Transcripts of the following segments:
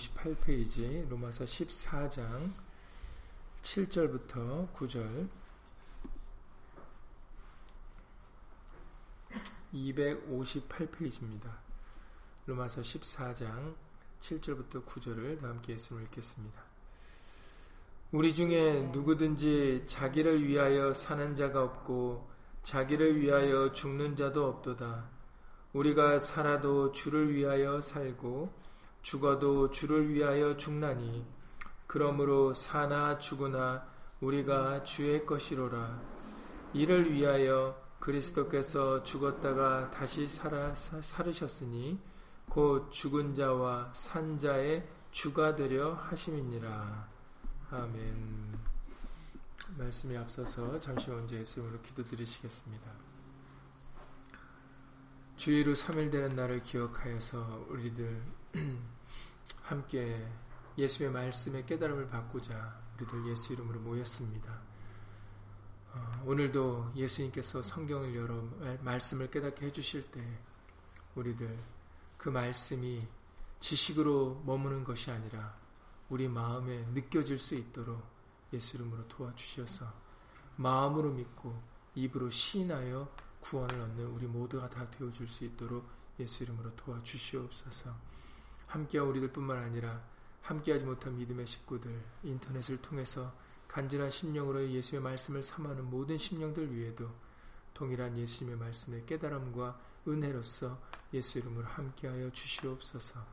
258페이지 로마서 14장 7절부터 9절 258페이지입니다. 로마서 14장 7절부터 9절을 함께 예수님 읽겠습니다. 우리 중에 누구든지 자기를 위하여 사는 자가 없고 자기를 위하여 죽는 자도 없도다. 우리가 살아도 주를 위하여 살고 죽어도 주를 위하여 죽나니 그러므로 사나 죽으나 우리가 주의 것이로라. 이를 위하여 그리스도께서 죽었다가 다시 살아 살으셨으니 곧 죽은 자와 산 자의 주가 되려 하심이니라. 아멘. 말씀에 앞서서 잠시 먼저 예수님으로 기도드리시겠습니다. 주의로 3일 되는 날을 기억하여서 우리들 함께 예수의 말씀의 깨달음을 받고자 우리들 예수 이름으로 모였습니다. 어, 오늘도 예수님께서 성경을 열어 말씀을 깨닫게 해주실 때 우리들 그 말씀이 지식으로 머무는 것이 아니라 우리 마음에 느껴질 수 있도록 예수 이름으로 도와주셔서 마음으로 믿고 입으로 시인하여 구원을 얻는 우리 모두가 다 되어줄 수 있도록 예수 이름으로 도와주시옵소서. 함께한 우리들뿐만 아니라 함께하지 못한 믿음의 식구들 인터넷을 통해서 간절한 심령으로 예수의 말씀을 삼하는 모든 심령들 위에도 동일한 예수님의 말씀의 깨달음과 은혜로서 예수 이름으로 함께하여 주시옵소서.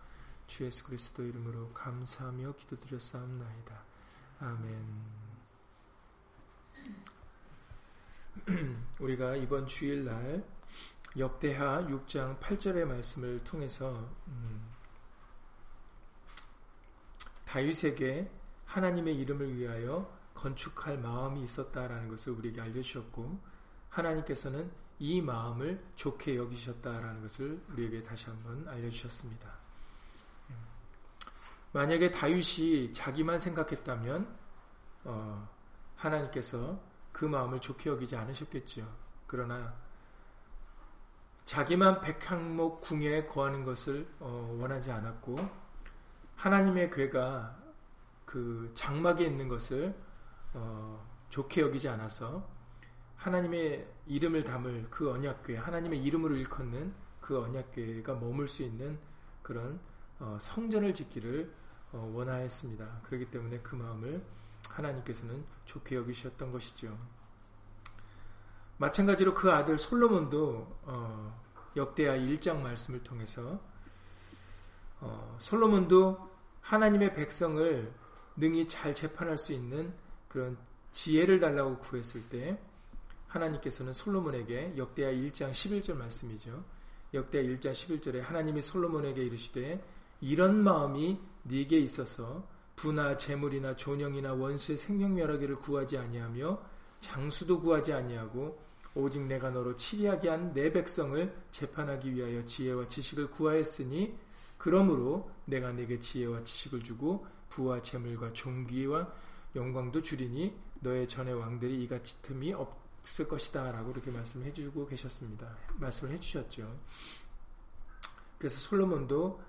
주 예수 그리스도 이름으로 감사하며 기도드렸사옵나이다. 아멘. 우리가 이번 주일날 역대하 6장 8절의 말씀을 통해서 음, 다윗에게 하나님의 이름을 위하여 건축할 마음이 있었다라는 것을 우리에게 알려주셨고 하나님께서는 이 마음을 좋게 여기셨다라는 것을 우리에게 다시 한번 알려주셨습니다. 음, 만약에 다윗이 자기만 생각했다면 어, 하나님께서 그 마음을 좋게 여기지 않으셨겠지요. 그러나 자기만 백항목 궁에 거하는 것을 어, 원하지 않았고 하나님의 괴가 그 장막에 있는 것을 어, 좋게 여기지 않아서 하나님의 이름을 담을 그 언약궤, 하나님의 이름으로 일컫는 그 언약궤가 머물 수 있는 그런 어, 성전을 짓기를 어, 원하였습니다. 그렇기 때문에 그 마음을 하나님께서는 좋게 여기셨던 것이죠. 마찬가지로 그 아들 솔로몬도 어, 역대하 1장 말씀을 통해서 어, 솔로몬도 하나님의 백성을 능히 잘 재판할 수 있는 그런 지혜를 달라고 구했을 때 하나님께서는 솔로몬에게 역대하 1장 11절 말씀이죠. 역대하 1장 11절에 하나님이 솔로몬에게 이르시되 이런 마음이 네게 있어서 부나 재물이나 존영이나 원수의 생명멸하기를 구하지 아니하며 장수도 구하지 아니하고 오직 내가 너로 치리하게 한 내 백성을 재판하기 위하여 지혜와 지식을 구하였으니 그러므로 내가 내게 지혜와 지식을 주고 부와 재물과 종기와 영광도 주리니 너의 전의 왕들이 이같이 틈이 없을 것이다 라고 이렇게 말씀해 주고 계셨습니다. 말씀을 해 주셨죠. 그래서 솔로몬도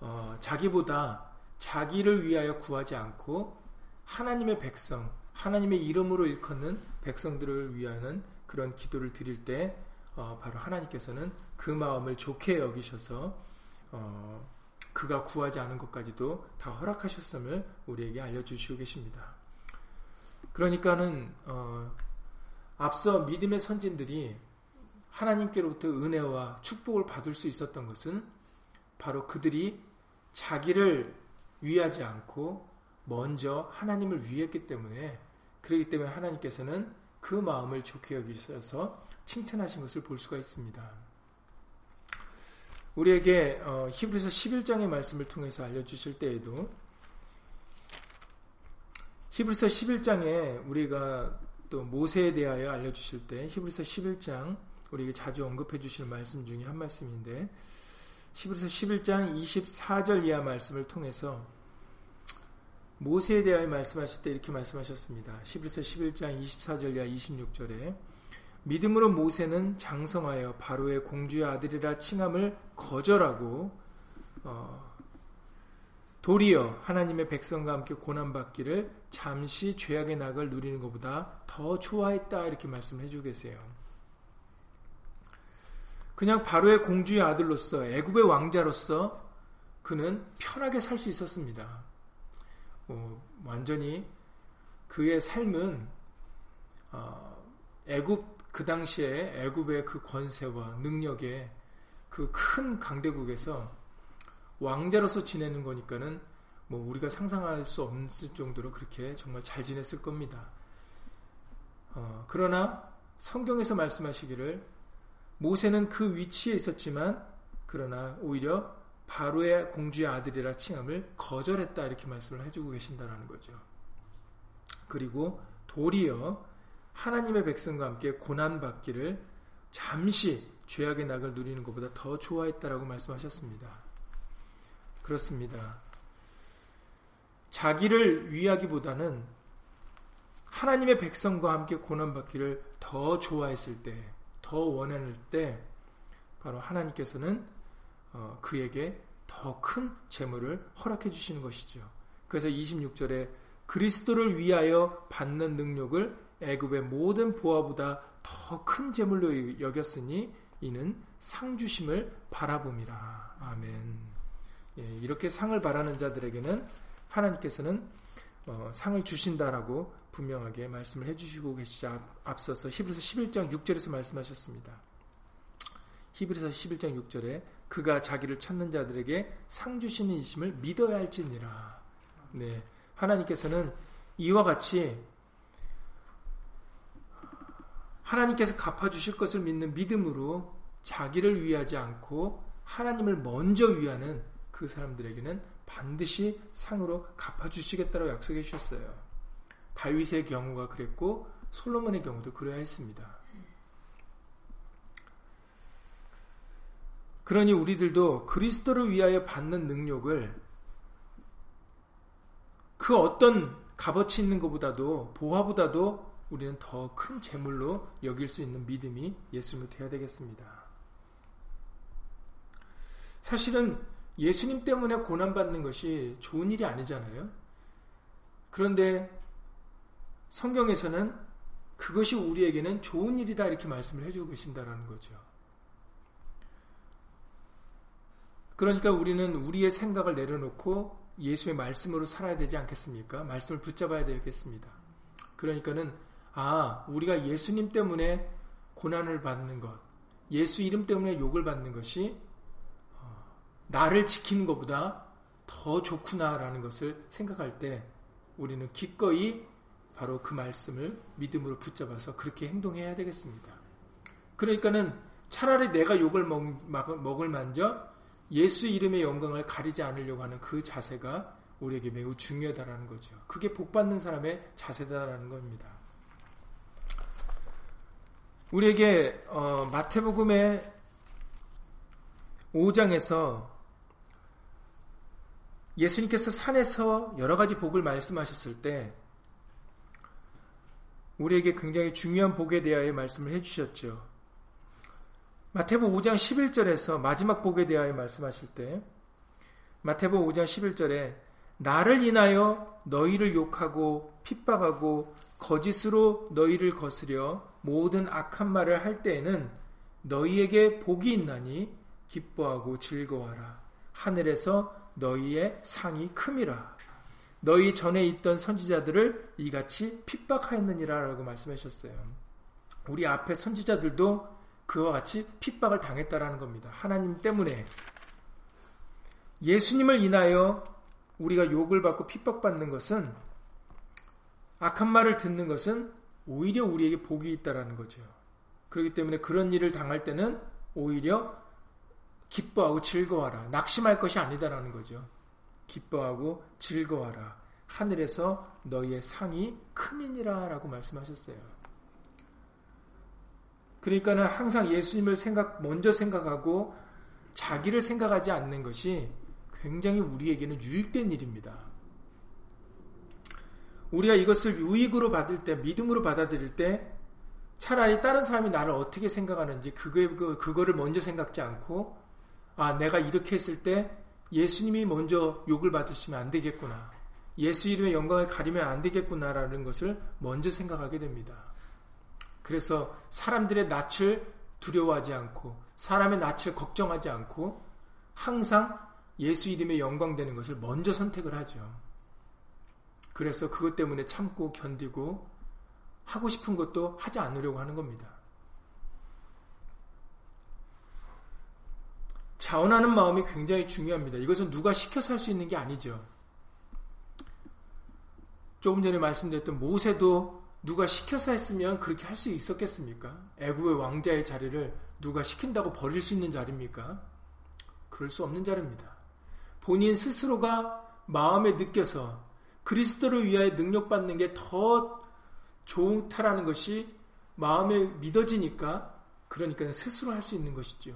어, 자기보다 자기를 위하여 구하지 않고 하나님의 백성, 하나님의 이름으로 일컫는 백성들을 위하는 그런 기도를 드릴 때 어, 바로 하나님께서는 그 마음을 좋게 여기셔서 어, 그가 구하지 않은 것까지도 다 허락하셨음을 우리에게 알려주시고 계십니다. 그러니까는 어, 앞서 믿음의 선진들이 하나님께로부터 은혜와 축복을 받을 수 있었던 것은 바로 그들이 자기를 위하지 않고 먼저 하나님을 위했기 때문에 그렇기 때문에 하나님께서는 그 마음을 좋게 여기셔서 칭찬하신 것을 볼 수가 있습니다. 우리에게 어, 히브리서 11장의 말씀을 통해서 알려주실 때에도 히브리서 11장에 우리가 또 모세에 대하여 알려주실 때 히브리서 11장 우리에게 자주 언급해 주실 말씀 중에 한 말씀인데 히브리서 11장 24절 이하 말씀을 통해서 모세에 대하여 말씀하실 때 이렇게 말씀하셨습니다. 히브리서 11장 24절 이하 26절에 믿음으로 모세는 장성하여 바로의 공주의 아들이라 칭함을 거절하고 어, 도리어 하나님의 백성과 함께 고난받기를 잠시 죄악의 낙을 누리는 것보다 더 좋아했다 이렇게 말씀을 해주고 계세요. 그냥 바로의 공주의 아들로서 애굽의 왕자로서 그는 편하게 살 수 있었습니다. 뭐 완전히 그의 삶은 어, 애굽 그 당시에 애굽의 그 권세와 능력에 그 큰 강대국에서 왕자로서 지내는 거니까는 뭐 우리가 상상할 수 없을 정도로 그렇게 정말 잘 지냈을 겁니다. 어, 그러나 성경에서 말씀하시기를 모세는 그 위치에 있었지만 그러나 오히려 바로의 공주의 아들이라 칭함을 거절했다 이렇게 말씀을 해주고 계신다라는 거죠. 그리고 도리어 하나님의 백성과 함께 고난 받기를 잠시 죄악의 낙을 누리는 것보다 더 좋아했다라고 말씀하셨습니다. 그렇습니다. 자기를 위하기보다는 하나님의 백성과 함께 고난 받기를 더 좋아했을 때, 더 원할 때, 바로 하나님께서는 어, 그에게 더 큰 재물을 허락해 주시는 것이죠. 그래서 26절에 그리스도를 위하여 받는 능력을 애굽의 모든 보화보다 더 큰 재물로 여겼으니 이는 상 주심을 바라봄이라. 아멘. 예, 이렇게 상을 바라는 자들에게는 하나님께서는 어, 상을 주신다라고 분명하게 말씀을 해주시고 계시자 앞서서 히브리서 11장 6절에서 말씀하셨습니다. 히브리서 11장 6절에 그가 자기를 찾는 자들에게 상 주시는 이심을 믿어야 할지니라. 네, 하나님께서는 이와 같이 하나님께서 갚아주실 것을 믿는 믿음으로 자기를 위하지 않고 하나님을 먼저 위하는 그 사람들에게는 반드시 상으로 갚아주시겠다고 약속해 주셨어요. 다윗의 경우가 그랬고 솔로몬의 경우도 그래야 했습니다. 그러니 우리들도 그리스도를 위하여 받는 능력을 그 어떤 값어치 있는 것보다도 보화보다도 우리는 더 큰 재물로 여길 수 있는 믿음이 예수님을 되어야 되겠습니다. 사실은 예수님 때문에 고난받는 것이 좋은 일이 아니잖아요. 그런데 성경에서는 그것이 우리에게는 좋은 일이다 이렇게 말씀을 해주고 계신다라는 거죠. 그러니까 우리는 우리의 생각을 내려놓고 예수의 말씀으로 살아야 되지 않겠습니까? 말씀을 붙잡아야 되겠습니다. 그러니까는 아, 우리가 예수님 때문에 고난을 받는 것, 예수 이름 때문에 욕을 받는 것이 어, 나를 지키는 것보다 더 좋구나라는 것을 생각할 때 우리는 기꺼이 바로 그 말씀을 믿음으로 붙잡아서 그렇게 행동해야 되겠습니다. 그러니까는 차라리 내가 욕을 먹, 먹을 만져 예수 이름의 영광을 가리지 않으려고 하는 그 자세가 우리에게 매우 중요하다라는 거죠. 그게 복 받는 사람의 자세다라는 겁니다. 우리에게 어, 마태복음의 5장에서 예수님께서 산에서 여러 가지 복을 말씀하셨을 때 우리에게 굉장히 중요한 복에 대하여 말씀을 해주셨죠. 마태복 5장 11절에서 마지막 복에 대하여 말씀하실 때 마태복 5장 11절에 나를 인하여 너희를 욕하고 핍박하고 거짓으로 너희를 거스려 모든 악한 말을 할 때에는 너희에게 복이 있나니 기뻐하고 즐거워하라. 하늘에서 너희의 상이 큼이라. 너희 전에 있던 선지자들을 이같이 핍박하였느니라 라고 말씀하셨어요. 우리 앞에 선지자들도 그와 같이 핍박을 당했다라는 겁니다. 하나님 때문에 예수님을 인하여 우리가 욕을 받고 핍박받는 것은 악한 말을 듣는 것은 오히려 우리에게 복이 있다라는 거죠. 그렇기 때문에 그런 일을 당할 때는 오히려 기뻐하고 즐거워하라. 낙심할 것이 아니다라는 거죠. 기뻐하고 즐거워하라. 하늘에서 너희의 상이 크민이라 라고 말씀하셨어요. 그러니까는 항상 예수님을 생각, 먼저 생각하고 자기를 생각하지 않는 것이 굉장히 우리에게는 유익된 일입니다. 우리가 이것을 유익으로 받을 때, 믿음으로 받아들일 때, 차라리 다른 사람이 나를 어떻게 생각하는지, 그거, 그거를 먼저 생각지 않고, 아, 내가 이렇게 했을 때, 예수님이 먼저 욕을 받으시면 안 되겠구나. 예수 이름의 영광을 가리면 안 되겠구나라는 것을 먼저 생각하게 됩니다. 그래서 사람들의 낯을 두려워하지 않고 사람의 낯을 걱정하지 않고 항상 예수 이름의 영광 되는 것을 먼저 선택을 하죠. 그래서 그것 때문에 참고 견디고 하고 싶은 것도 하지 않으려고 하는 겁니다. 자원하는 마음이 굉장히 중요합니다. 이것은 누가 시켜서 할 수 있는 게 아니죠. 조금 전에 말씀드렸던 모세도 누가 시켜서 했으면 그렇게 할 수 있었겠습니까? 애굽의 왕자의 자리를 누가 시킨다고 버릴 수 있는 자리입니까? 그럴 수 없는 자리입니다. 본인 스스로가 마음에 느껴서 그리스도를 위하여 능력받는 게 더 좋다라는 것이 마음에 믿어지니까 그러니까 스스로 할 수 있는 것이죠.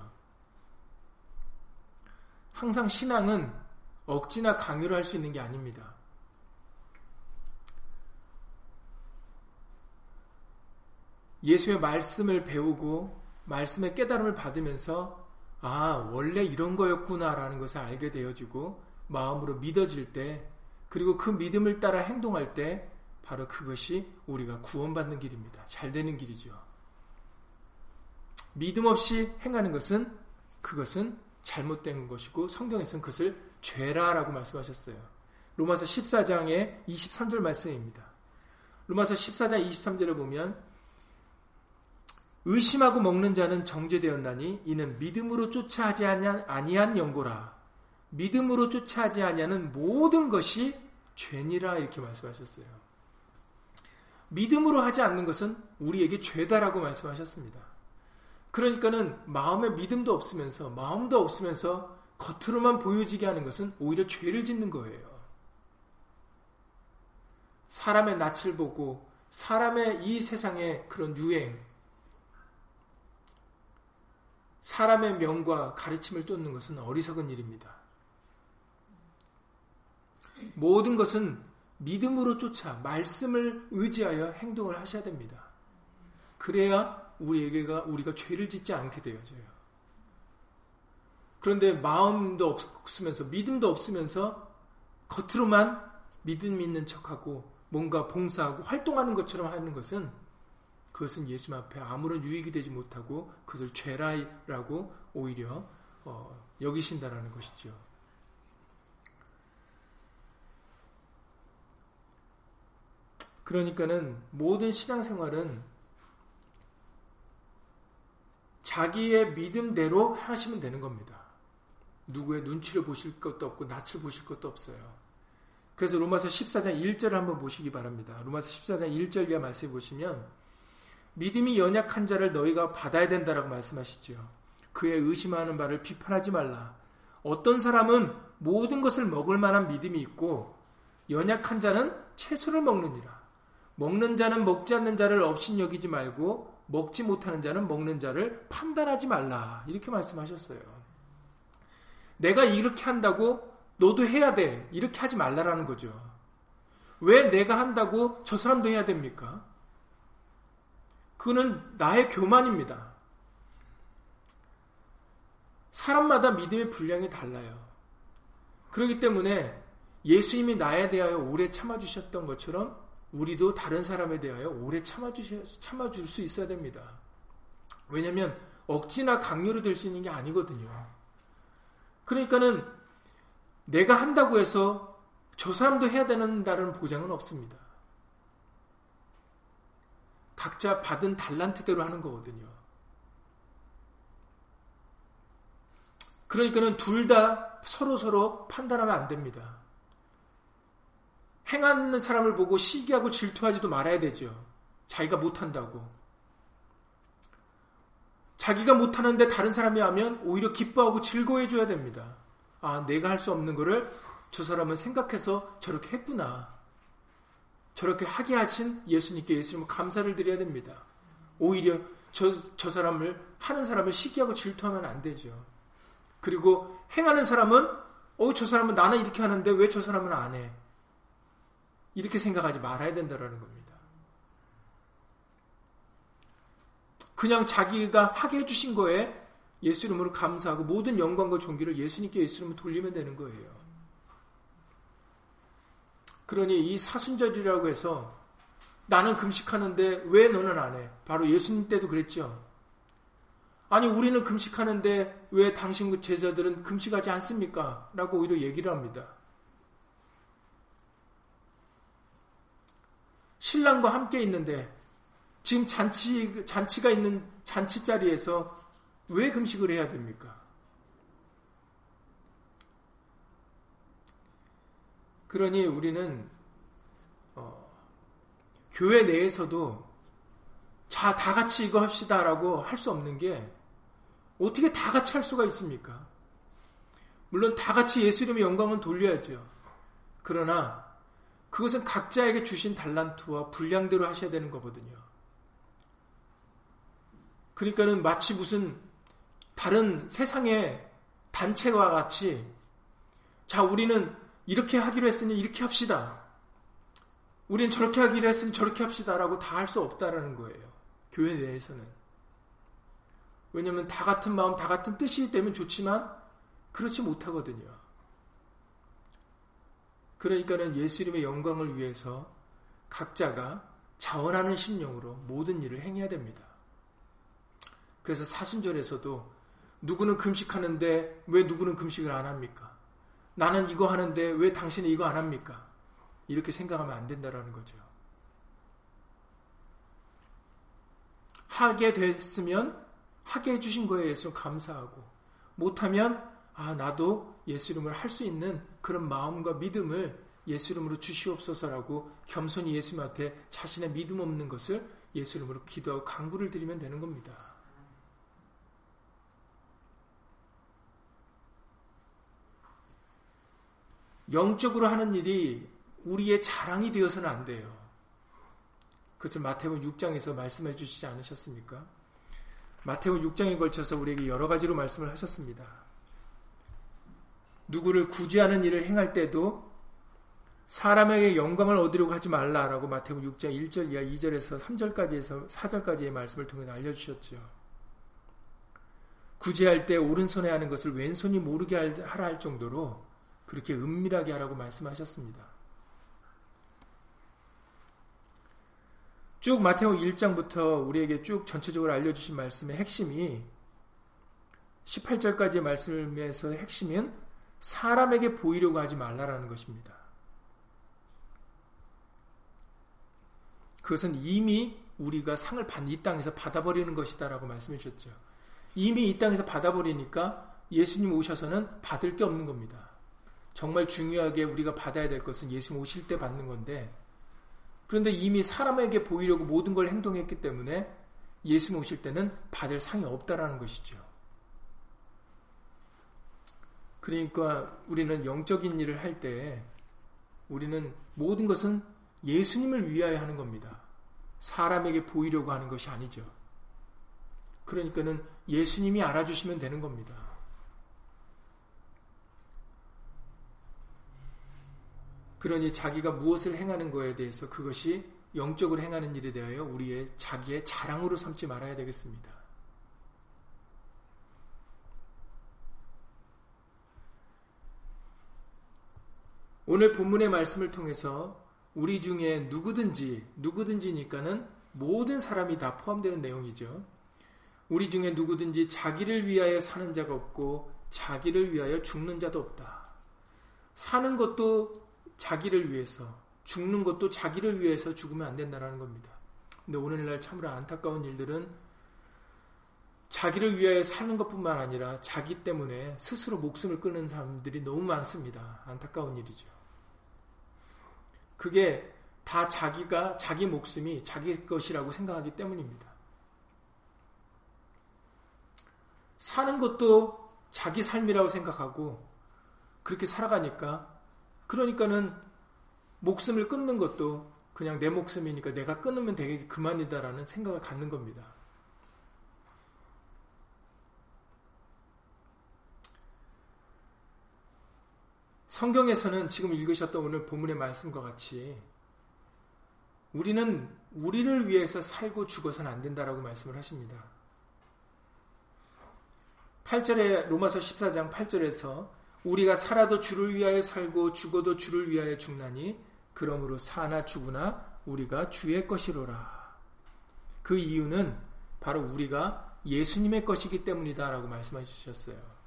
항상 신앙은 억지나 강요로 할수 있는 게 아닙니다. 예수의 말씀을 배우고 말씀의 깨달음을 받으면서 아, 원래 이런 거였구나라는 것을 알게 되어지고 마음으로 믿어질 때 그리고 그 믿음을 따라 행동할 때 바로 그것이 우리가 구원받는 길입니다. 잘 되는 길이죠. 믿음 없이 행하는 것은 그것은 잘못된 것이고 성경에서는 그것을 죄라라고 말씀하셨어요. 로마서 14장의 23절 말씀입니다. 로마서 14장 23절을 보면 의심하고 먹는 자는 정죄되었나니 이는 믿음으로 쫓아하지 아니한 연고라. 믿음으로 쫓아하지 아니하는 모든 것이 죄니라 이렇게 말씀하셨어요. 믿음으로 하지 않는 것은 우리에게 죄다라고 말씀하셨습니다. 그러니까는 마음에 믿음도 없으면서 마음도 없으면서 겉으로만 보여지게 하는 것은 오히려 죄를 짓는 거예요. 사람의 낯을 보고 사람의 이 세상의 그런 유행, 사람의 명과 가르침을 쫓는 것은 어리석은 일입니다. 모든 것은 믿음으로 쫓아 말씀을 의지하여 행동을 하셔야 됩니다. 그래야 우리에게가 우리가 죄를 짓지 않게 되어져요. 그런데 마음도 없으면서 믿음도 없으면서 겉으로만 믿음 있는 척하고 뭔가 봉사하고 활동하는 것처럼 하는 것은 그것은 예수 앞에 아무런 유익이 되지 못하고 그것을 죄라라고 오히려 어, 여기신다라는 것이죠. 그러니까는 모든 신앙생활은 자기의 믿음대로 하시면 되는 겁니다. 누구의 눈치를 보실 것도 없고 낯을 보실 것도 없어요. 그래서 로마서 14장 1절을 한번 보시기 바랍니다. 로마서 14장 1절 이하 말씀 보시면 믿음이 연약한 자를 너희가 받아야 된다라고 말씀하시죠. 그의 의심하는 바를 비판하지 말라. 어떤 사람은 모든 것을 먹을 만한 믿음이 있고 연약한 자는 채소를 먹느니라. 먹는 자는 먹지 않는 자를 없인 여기지 말고 먹지 못하는 자는 먹는 자를 판단하지 말라. 이렇게 말씀하셨어요. 내가 이렇게 한다고 너도 해야 돼. 이렇게 하지 말라라는 거죠. 왜 내가 한다고 저 사람도 해야 됩니까? 그는 나의 교만입니다. 사람마다 믿음의 분량이 달라요. 그렇기 때문에 예수님이 나에 대하여 오래 참아주셨던 것처럼 우리도 다른 사람에 대하여 오래 참아주셔, 참아줄 수 있어야 됩니다. 왜냐하면 억지나 강요로 될 수 있는 게 아니거든요. 그러니까는 내가 한다고 해서 저 사람도 해야 되는다는 보장은 없습니다. 각자 받은 달란트대로 하는 거거든요. 그러니까는 둘 다 서로 서로 판단하면 안 됩니다. 행하는 사람을 보고 시기하고 질투하지도 말아야 되죠. 자기가 못한다고. 자기가 못하는데 다른 사람이 하면 오히려 기뻐하고 즐거워해줘야 됩니다. 아, 내가 할 수 없는 거를 저 사람은 생각해서 저렇게 했구나. 저렇게 하게 하신 예수님께 예수님은 감사를 드려야 됩니다. 오히려 저, 저 사람을, 하는 사람을 시기하고 질투하면 안 되죠. 그리고 행하는 사람은, 어, 저 사람은 나는 이렇게 하는데 왜 저 사람은 안 해? 이렇게 생각하지 말아야 된다는 겁니다. 그냥 자기가 하게 해주신 거에 예수 이름으로 감사하고 모든 영광과 존귀를 예수님께 예수 이름으로 돌리면 되는 거예요. 그러니 이 사순절이라고 해서 나는 금식하는데 왜 너는 안 해? 바로 예수님 때도 그랬죠. 아니 우리는 금식하는데 왜 당신 그 제자들은 금식하지 않습니까? 라고 오히려 얘기를 합니다. 신랑과 함께 있는데 지금 잔치 잔치가 있는 잔치 자리에서 왜 금식을 해야 됩니까? 그러니 우리는 어, 교회 내에서도 자, 다 같이 이거 합시다라고 할 수 없는 게 어떻게 다 같이 할 수가 있습니까? 물론 다 같이 예수 이름의 영광은 돌려야죠. 그러나 그것은 각자에게 주신 달란트와 분량대로 하셔야 되는 거거든요. 그러니까는 마치 무슨 다른 세상의 단체와 같이 자, 우리는 이렇게 하기로 했으니 이렇게 합시다. 우리는 저렇게 하기로 했으니 저렇게 합시다라고 다 할 수 없다라는 거예요. 교회 내에서는. 왜냐하면 다 같은 마음, 다 같은 뜻이 되면 좋지만 그렇지 못하거든요. 그러니까는 예수 이름의 영광을 위해서 각자가 자원하는 심령으로 모든 일을 행해야 됩니다. 그래서 사순절에서도 누구는 금식하는데 왜 누구는 금식을 안 합니까? 나는 이거 하는데 왜 당신은 이거 안 합니까? 이렇게 생각하면 안 된다라는 거죠. 하게 됐으면 하게 해주신 거에 예수 감사하고 못하면 아 나도 예수 이름을 할 수 있는 그런 마음과 믿음을 예수 이름으로 주시옵소서라고 겸손히 예수님한테 자신의 믿음 없는 것을 예수 이름으로 기도하고 강구를 드리면 되는 겁니다. 영적으로 하는 일이 우리의 자랑이 되어서는 안 돼요. 그것을 마태복음 6장에서 말씀해 주시지 않으셨습니까? 마태복음 6장에 걸쳐서 우리에게 여러 가지로 말씀을 하셨습니다. 누구를 구제하는 일을 행할 때도 사람에게 영광을 얻으려고 하지 말라라고 마태복음 6장 1절 이하 2절에서 3절까지에서 4절까지의 말씀을 통해 알려주셨죠. 구제할 때 오른손에 하는 것을 왼손이 모르게 하라 할 정도로 그렇게 은밀하게 하라고 말씀하셨습니다. 쭉 마테오 1장부터 우리에게 쭉 전체적으로 알려주신 말씀의 핵심이 18절까지의 말씀에서 핵심은 사람에게 보이려고 하지 말라라는 것입니다. 그것은 이미 우리가 상을 받는 이 땅에서 받아버리는 것이다라고 말씀해 주셨죠. 이미 이 땅에서 받아버리니까 예수님 오셔서는 받을 게 없는 겁니다. 정말 중요하게 우리가 받아야 될 것은 예수님 오실 때 받는 건데 그런데 이미 사람에게 보이려고 모든 걸 행동했기 때문에 예수님 오실 때는 받을 상이 없다라는 것이죠. 그러니까 우리는 영적인 일을 할 때 우리는 모든 것은 예수님을 위하여 하는 겁니다. 사람에게 보이려고 하는 것이 아니죠. 그러니까는 예수님이 알아주시면 되는 겁니다. 그러니 자기가 무엇을 행하는 것에 대해서 그것이 영적으로 행하는 일에 대하여 우리의 자기의 자랑으로 삼지 말아야 되겠습니다. 오늘 본문의 말씀을 통해서 우리 중에 누구든지, 누구든지니까는 모든 사람이 다 포함되는 내용이죠. 우리 중에 누구든지 자기를 위하여 사는 자가 없고 자기를 위하여 죽는 자도 없다. 사는 것도 자기를 위해서 죽는 것도 자기를 위해서 죽으면 안 된다는 겁니다. 근데 오늘날 참으로 안타까운 일들은 자기를 위하여 사는 것뿐만 아니라 자기 때문에 스스로 목숨을 끊는 사람들이 너무 많습니다. 안타까운 일이죠. 그게 다 자기가 자기 목숨이 자기 것이라고 생각하기 때문입니다. 사는 것도 자기 삶이라고 생각하고 그렇게 살아가니까 그러니까는 목숨을 끊는 것도 그냥 내 목숨이니까 내가 끊으면 되게 그만이다라는 생각을 갖는 겁니다. 성경에서는 지금 읽으셨던 오늘 본문의 말씀과 같이 우리는 우리를 위해서 살고 죽어서는 안 된다라고 말씀을 하십니다. 8절에 로마서 14장 8절에서 우리가 살아도 주를 위하여 살고 죽어도 주를 위하여 죽나니 그러므로 사나 죽으나 우리가 주의 것이로라. 그 이유는 바로 우리가 예수님의 것이기 때문이다라고 말씀해 주셨어요.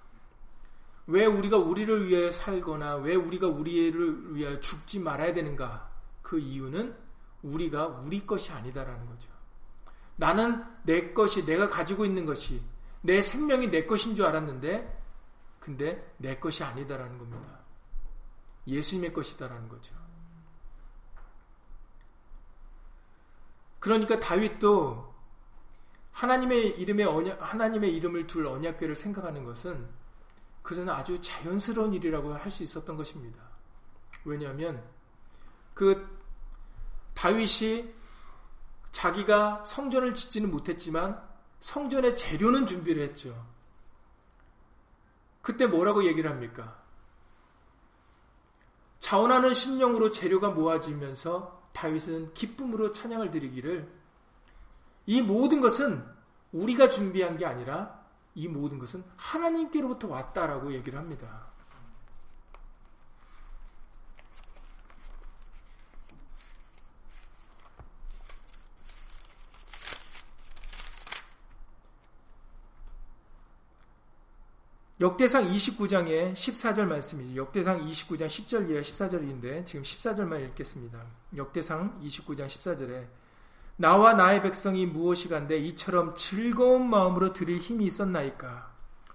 왜 우리가 우리를 위해 살거나 왜 우리가 우리를 위하여 죽지 말아야 되는가? 그 이유는 우리가 우리 것이 아니다라는 거죠. 나는 내 것이 내가 가지고 있는 것이 내 생명이 내 것인 줄 알았는데 근데 내 것이 아니다라는 겁니다. 예수님의 것이다라는 거죠. 그러니까 다윗도 하나님의 이름에 언약, 하나님의 이름을 둘 언약궤를 생각하는 것은 그것은 아주 자연스러운 일이라고 할 수 있었던 것입니다. 왜냐하면 그 다윗이 자기가 성전을 짓지는 못했지만 성전의 재료는 준비를 했죠. 그때 뭐라고 얘기를 합니까? 자원하는 심령으로 재료가 모아지면서 다윗은 기쁨으로 찬양을 드리기를 이 모든 것은 우리가 준비한 게 아니라 이 모든 것은 하나님께로부터 왔다라고 얘기를 합니다. 역대상 29장의 14절 말씀이죠. 역대상 29장 10절 이하 14절인데 지금 14절만 읽겠습니다. 역대상 29장 14절에 나와 나의 백성이 무엇이 간데 이처럼 즐거운 마음으로 드릴 힘이 있었나이까?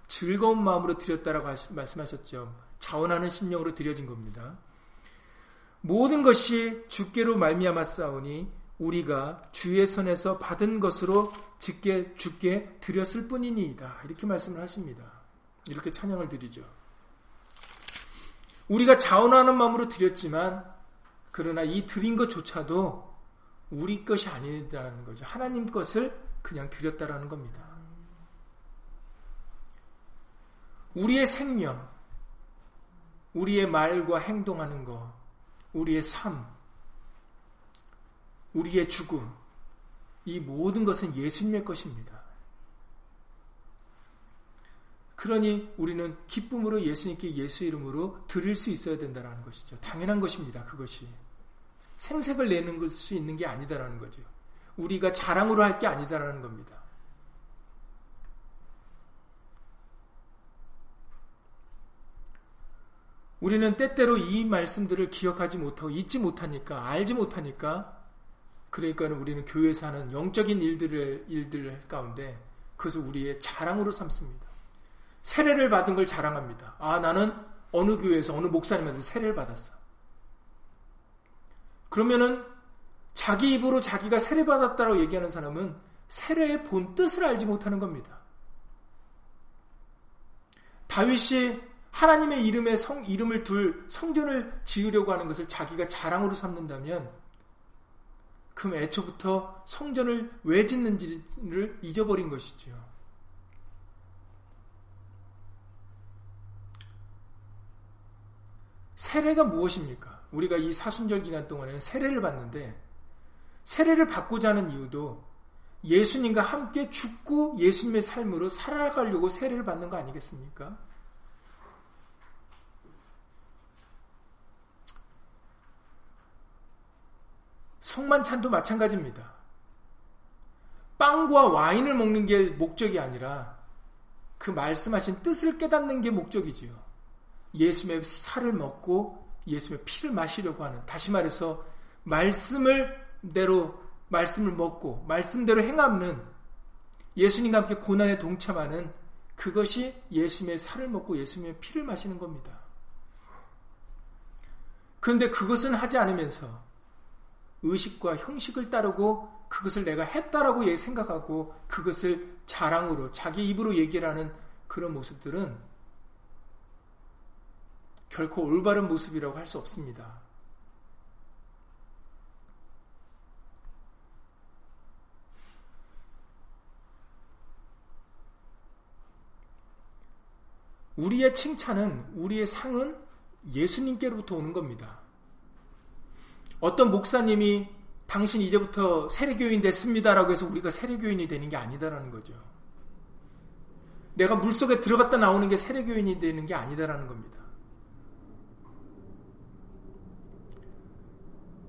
즐거운 마음으로 드렸다라고 말씀하셨죠. 자원하는 심령으로 드려진 겁니다. 모든 것이 주께로 말미암아 싸우니 우리가 주의 손에서 받은 것으로 주께 주께 드렸을 뿐이니이다. 이렇게 말씀을 하십니다. 이렇게 찬양을 드리죠. 우리가 자원하는 마음으로 드렸지만 그러나 이 드린 것조차도 우리 것이 아니다라는 거죠. 하나님 것을 그냥 드렸다라는 겁니다. 우리의 생명, 우리의 말과 행동하는 것, 우리의 삶, 우리의 죽음, 이 모든 것은 예수님의 것입니다. 그러니 우리는 기쁨으로 예수님께 예수 이름으로 드릴 수 있어야 된다는 것이죠. 당연한 것입니다. 그것이. 생색을 내는 수 있는 게 아니다라는 거죠. 우리가 자랑으로 할 게 아니다라는 겁니다. 우리는 때때로 이 말씀들을 기억하지 못하고 잊지 못하니까 알지 못하니까 그러니까 우리는 교회에서 하는 영적인 일들을 일들 가운데 그것을 우리의 자랑으로 삼습니다. 세례를 받은 걸 자랑합니다. 아 나는 어느 교회에서 어느 목사님한테 세례를 받았어. 그러면은 자기 입으로 자기가 세례받았다고 얘기하는 사람은 세례의 본 뜻을 알지 못하는 겁니다. 다윗이 하나님의 이름에 성, 이름을 둘 성전을 지으려고 하는 것을 자기가 자랑으로 삼는다면 그럼 애초부터 성전을 왜 짓는지를 잊어버린 것이죠. 세례가 무엇입니까? 우리가 이 사순절 기간 동안에 세례를 받는데 세례를 받고자 하는 이유도 예수님과 함께 죽고 예수님의 삶으로 살아가려고 세례를 받는 거 아니겠습니까? 성만찬도 마찬가지입니다. 빵과 와인을 먹는 게 목적이 아니라 그 말씀하신 뜻을 깨닫는 게 목적이지요. 예수님의 살을 먹고 예수의 피를 마시려고 하는 다시 말해서 말씀을 대로 말씀을 먹고 말씀대로 행하는 예수님과 함께 고난에 동참하는 그것이 예수님의 살을 먹고 예수님의 피를 마시는 겁니다. 그런데 그것은 하지 않으면서 의식과 형식을 따르고 그것을 내가 했다라고 생각하고 그것을 자랑으로 자기 입으로 얘기를 하는 그런 모습들은 결코 올바른 모습이라고 할 수 없습니다. 우리의 칭찬은, 우리의 상은 예수님께로부터 오는 겁니다. 어떤 목사님이 당신 이제부터 세례교인 됐습니다라고 해서 우리가 세례교인이 되는 게 아니다라는 거죠. 내가 물속에 들어갔다 나오는 게 세례교인이 되는 게 아니다라는 겁니다.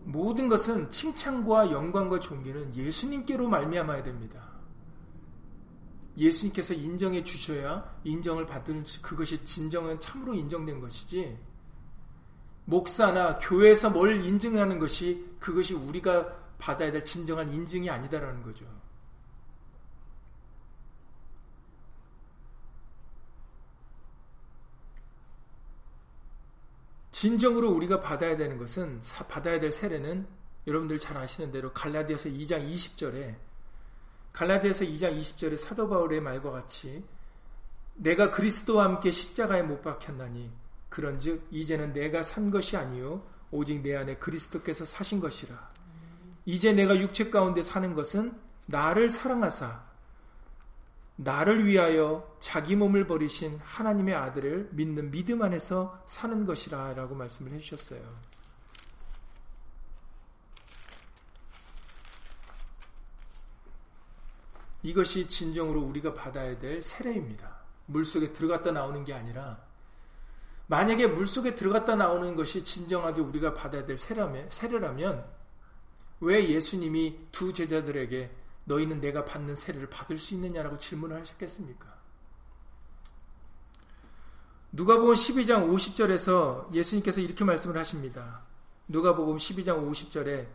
모든 것은 칭찬과 영광과 존귀는 예수님께로 말미암아야 됩니다. 예수님께서 인정해 주셔야 인정을 받는 그것이 진정은 참으로 인정된 것이지 목사나 교회에서 뭘 인증하는 것이 그것이 우리가 받아야 될 진정한 인증이 아니다라는 거죠. 진정으로 우리가 받아야 되는 것은 받아야 될 세례는 여러분들 잘 아시는 대로 갈라디아서 2장 20절에 갈라디아서 2장 20절에 사도 바울의 말과 같이 내가 그리스도와 함께 십자가에 못 박혔나니 그런즉 이제는 내가 산 것이 아니요 오직 내 안에 그리스도께서 사신 것이라. 이제 내가 육체 가운데 사는 것은 나를 사랑하사 나를 위하여 자기 몸을 버리신 하나님의 아들을 믿는 믿음 안에서 사는 것이라 라고 말씀을 해주셨어요. 이것이 진정으로 우리가 받아야 될 세례입니다. 물속에 들어갔다 나오는 게 아니라 만약에 물속에 들어갔다 나오는 것이 진정하게 우리가 받아야 될 세례라면, 왜 예수님이 두 제자들에게 너희는 내가 받는 세례를 받을 수 있느냐라고 질문을 하셨겠습니까? 누가복음 12장 50절에서 예수님께서 이렇게 말씀을 하십니다. 누가복음 12장 50절에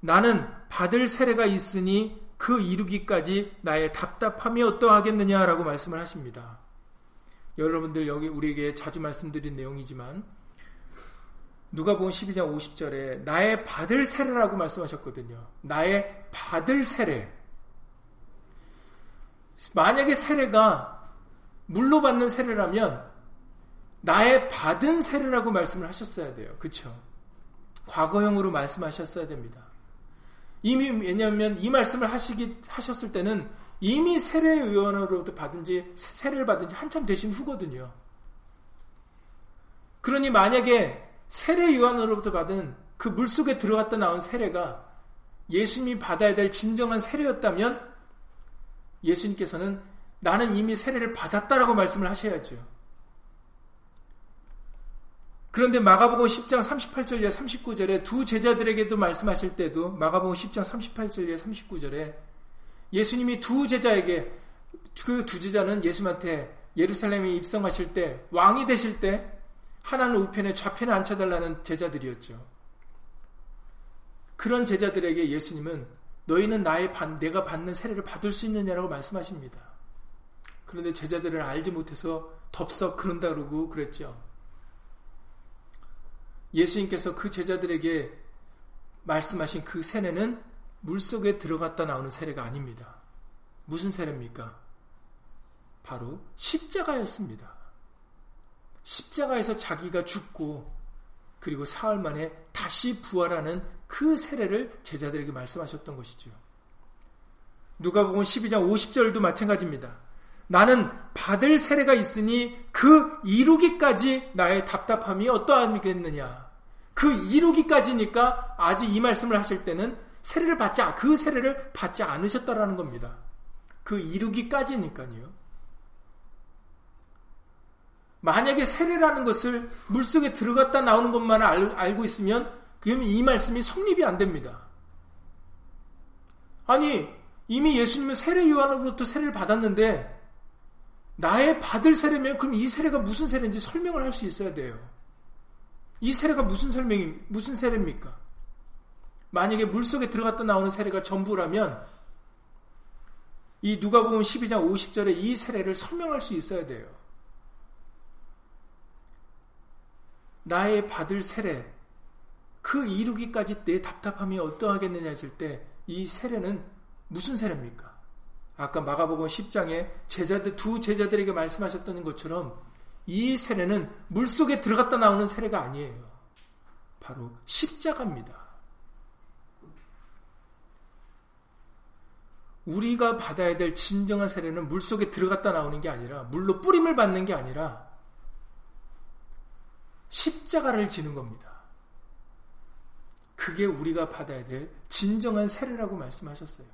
나는 받을 세례가 있으니 그 이루기까지 나의 답답함이 어떠하겠느냐라고 말씀을 하십니다. 여러분들 여기 우리에게 자주 말씀드린 내용이지만 누가복음 12장 50절에 나의 받을 세례라고 말씀하셨거든요. 나의 받을 세례. 만약에 세례가 물로 받는 세례라면 나의 받은 세례라고 말씀을 하셨어야 돼요. 그쵸? 과거형으로 말씀하셨어야 됩니다. 이미, 왜냐하면 이 말씀을 하시기, 하셨을 때는 이미 세례의원으로부터 받은 지, 세례를 받은 지 한참 되신 후거든요. 그러니 만약에 세례요한으로부터 받은 그 물속에 들어갔다 나온 세례가 예수님이 받아야 될 진정한 세례였다면 예수님께서는 나는 이미 세례를 받았다라고 말씀을 하셔야죠. 그런데 마가복음 10장 38절에 39절에 두 제자들에게도 말씀하실 때도 마가복음 10장 38절에 39절에 예수님이 두 제자에게 그 두 제자는 예수님한테 예루살렘에 입성하실 때 왕이 되실 때 하나는 우편에 좌편에 앉혀달라는 제자들이었죠. 그런 제자들에게 예수님은 너희는 나의 반, 내가 받는 세례를 받을 수 있느냐라고 말씀하십니다. 그런데 제자들을 알지 못해서 덥석 그런다 그러고 그랬죠. 예수님께서 그 제자들에게 말씀하신 그 세례는 물 속에 들어갔다 나오는 세례가 아닙니다. 무슨 세례입니까? 바로 십자가였습니다. 십자가에서 자기가 죽고 그리고 사흘 만에 다시 부활하는 그 세례를 제자들에게 말씀하셨던 것이죠. 누가복음 12장 50절도 마찬가지입니다. 나는 받을 세례가 있으니 그 이루기까지 나의 답답함이 어떠하겠느냐. 그 이루기까지니까 아직 이 말씀을 하실 때는 세례를 받지 그 세례를 받지 않으셨다라는 겁니다. 그 이루기까지니까요. 만약에 세례라는 것을 물속에 들어갔다 나오는 것만 알, 고 있으면 그러면 이 말씀이 성립이 안 됩니다. 아니, 이미 예수님은 세례 요한으로부터 세례를 받았는데, 나의 받을 세례면 그럼 이 세례가 무슨 세례인지 설명을 할 수 있어야 돼요. 이 세례가 무슨 설명이, 무슨 세례입니까? 만약에 물 속에 들어갔다 나오는 세례가 전부라면, 이 누가복음 12장 50절에 이 세례를 설명할 수 있어야 돼요. 나의 받을 세례, 그 이루기까지 내 답답함이 어떠하겠느냐 했을 때 이 세례는 무슨 세례입니까? 아까 마가복음 10장에 제자들 두 제자들에게 말씀하셨던 것처럼 이 세례는 물속에 들어갔다 나오는 세례가 아니에요. 바로 십자가입니다. 우리가 받아야 될 진정한 세례는 물속에 들어갔다 나오는 게 아니라 물로 뿌림을 받는 게 아니라 십자가를 지는 겁니다. 그게 우리가 받아야 될 진정한 세례라고 말씀하셨어요.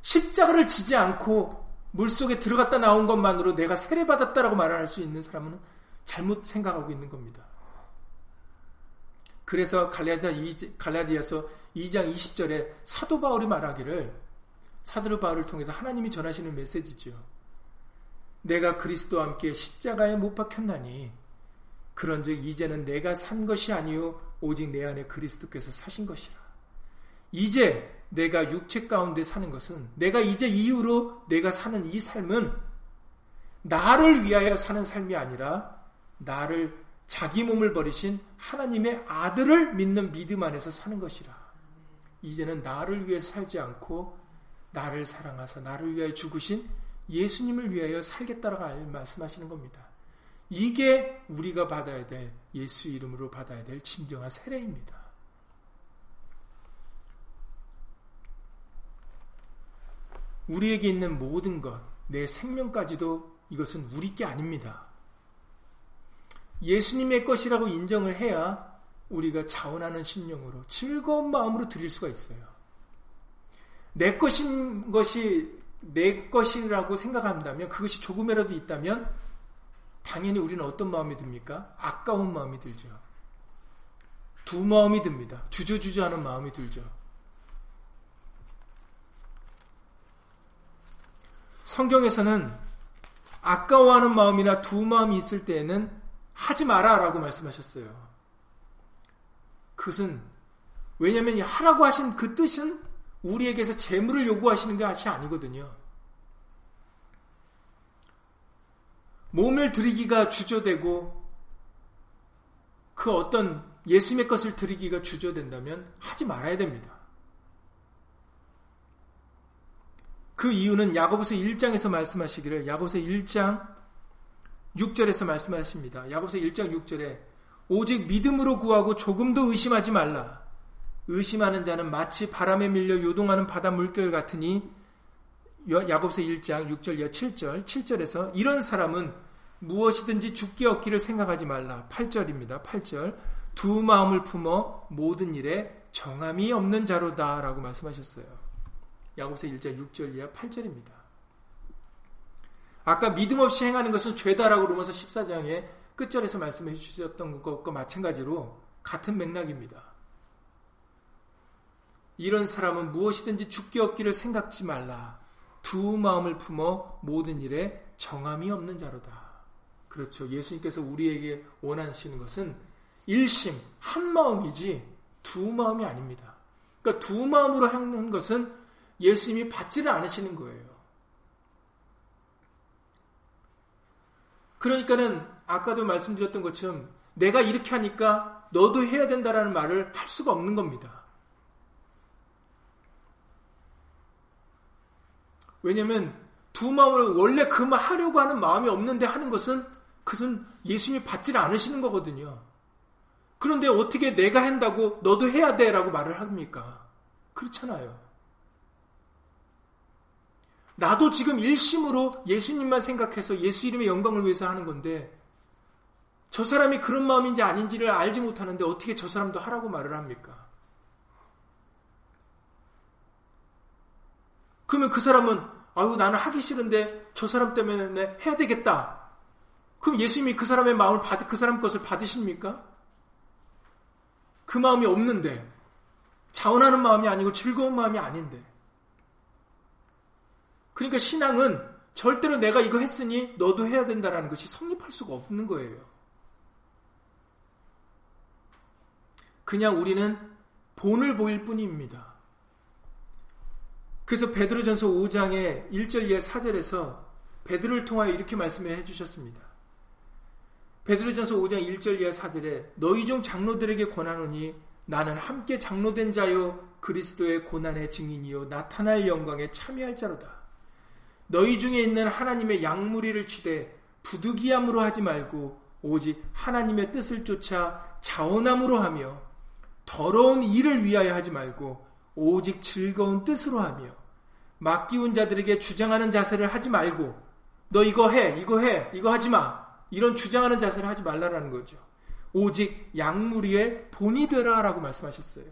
십자가를 지지 않고 물속에 들어갔다 나온 것만으로 내가 세례받았다라고 말할 수 있는 사람은 잘못 생각하고 있는 겁니다. 그래서 갈라디아서 2장 20절에 사도 바울이 말하기를 사도 바울을 통해서 하나님이 전하시는 메시지죠. 내가 그리스도와 함께 십자가에 못 박혔나니 그런즉 이제는 내가 산 것이 아니요 오직 내 안에 그리스도께서 사신 것이라. 이제 내가 육체 가운데 사는 것은 내가 이제 이후로 내가 사는 이 삶은 나를 위하여 사는 삶이 아니라 나를 자기 몸을 버리신 하나님의 아들을 믿는 믿음 안에서 사는 것이라. 이제는 나를 위해서 살지 않고 나를 사랑하사 나를 위하여 죽으신 예수님을 위하여 살겠다라고 말씀하시는 겁니다. 이게 우리가 받아야 될 예수 이름으로 받아야 될 진정한 세례입니다. 우리에게 있는 모든 것, 내 생명까지도 이것은 우리 게 아닙니다. 예수님의 것이라고 인정을 해야 우리가 자원하는 심령으로 즐거운 마음으로 드릴 수가 있어요. 내 것인 것이 내 것이라고 생각한다면 그것이 조금이라도 있다면 당연히 우리는 어떤 마음이 듭니까? 아까운 마음이 들죠. 두 마음이 듭니다. 주저주저하는 마음이 들죠. 성경에서는 아까워하는 마음이나 두 마음이 있을 때에는 하지 마라 라고 말씀하셨어요. 그것은 왜냐하면 하라고 하신 그 뜻은 우리에게서 재물을 요구하시는 것이 아니거든요. 몸을 드리기가 주저되고 그 어떤 예수님의 것을 드리기가 주저된다면 하지 말아야 됩니다. 그 이유는 야고보서 1장에서 말씀하시기를 야고보서 1장 6절에서 말씀하십니다. 야고보서 1장 6절에 오직 믿음으로 구하고 조금도 의심하지 말라. 의심하는 자는 마치 바람에 밀려 요동하는 바다 물결 같으니 야고보서 1장 6절 이하 7절 7절에서 이런 사람은 무엇이든지 죽게 얻기를 생각하지 말라. 8절입니다. 8절 두 마음을 품어 모든 일에 정함이 없는 자로다 라고 말씀하셨어요. 야고보서 1장 6절 이하 8절입니다. 아까 믿음 없이 행하는 것은 죄다라고 로마서 14장에 끝절에서 말씀해 주셨던 것과 마찬가지로 같은 맥락입니다. 이런 사람은 무엇이든지 죽게 얻기를 생각지 말라. 두 마음을 품어 모든 일에 정함이 없는 자로다. 그렇죠. 예수님께서 우리에게 원하시는 것은 일심, 한 마음이지 두 마음이 아닙니다. 그러니까 두 마음으로 하는 것은 예수님이 받지를 않으시는 거예요. 그러니까는 아까도 말씀드렸던 것처럼 내가 이렇게 하니까 너도 해야 된다라는 말을 할 수가 없는 겁니다. 왜냐면 두 마음으로 원래 그 말 하려고 하는 마음이 없는데 하는 것은 그것은 예수님이 받지를 않으시는 거거든요. 그런데 어떻게 내가 한다고 너도 해야 돼 라고 말을 합니까? 그렇잖아요. 나도 지금 일심으로 예수님만 생각해서 예수 이름의 영광을 위해서 하는 건데 저 사람이 그런 마음인지 아닌지를 알지 못하는데 어떻게 저 사람도 하라고 말을 합니까? 그러면 그 사람은 아유 나는 하기 싫은데 저 사람 때문에 해야 되겠다. 그럼 예수님이 그 사람의 마음을 받, 그 사람 것을 받으십니까? 그 마음이 없는데 자원하는 마음이 아니고 즐거운 마음이 아닌데 그러니까 신앙은 절대로 내가 이거 했으니 너도 해야 된다라는 것이 성립할 수가 없는 거예요. 그냥 우리는 본을 보일 뿐입니다. 그래서 베드로전서 5장의 1절 이하 4절에서 베드로를 통하여 이렇게 말씀해 주셨습니다. 베드로전서 5장 1절 이하 4절에 너희 중 장로들에게 권하노니 나는 함께 장로된 자요 그리스도의 고난의 증인이요 나타날 영광에 참여할 자로다. 너희 중에 있는 하나님의 양무리를 치되 부득이함으로 하지 말고 오직 하나님의 뜻을 쫓아 자원함으로 하며 더러운 일을 위하여 하지 말고 오직 즐거운 뜻으로 하며 맡기운 자들에게 주장하는 자세를 하지 말고 너 이거 해 이거 해 이거 하지 마 이런 주장하는 자세를 하지 말라라는 거죠. 오직 양무리의 본이 되라라고 말씀하셨어요.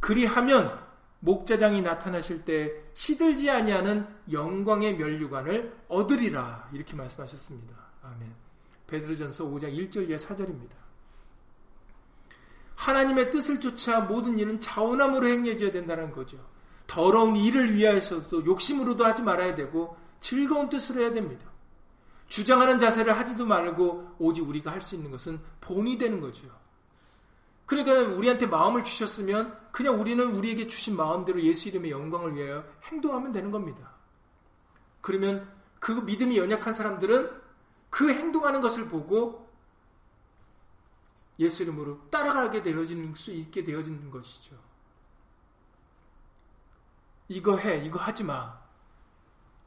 그리하면 목자장이 나타나실 때 시들지 아니하는 영광의 면류관을 얻으리라 이렇게 말씀하셨습니다. 아멘. 베드로전서 5장 1절 이하 4절입니다. 하나님의 뜻을 쫓아 모든 일은 자원함으로 행해져야 된다는 거죠. 더러운 일을 위하여서도 욕심으로도 하지 말아야 되고 즐거운 뜻으로 해야 됩니다. 주장하는 자세를 하지도 말고 오직 우리가 할 수 있는 것은 본이 되는 거죠. 그러니까 우리한테 마음을 주셨으면 그냥 우리는 우리에게 주신 마음대로 예수 이름의 영광을 위하여 행동하면 되는 겁니다. 그러면 그 믿음이 연약한 사람들은 그 행동하는 것을 보고 예수 이름으로 따라가게 되어질 수 있게 되어지는 것이죠. 이거 해, 이거 하지 마.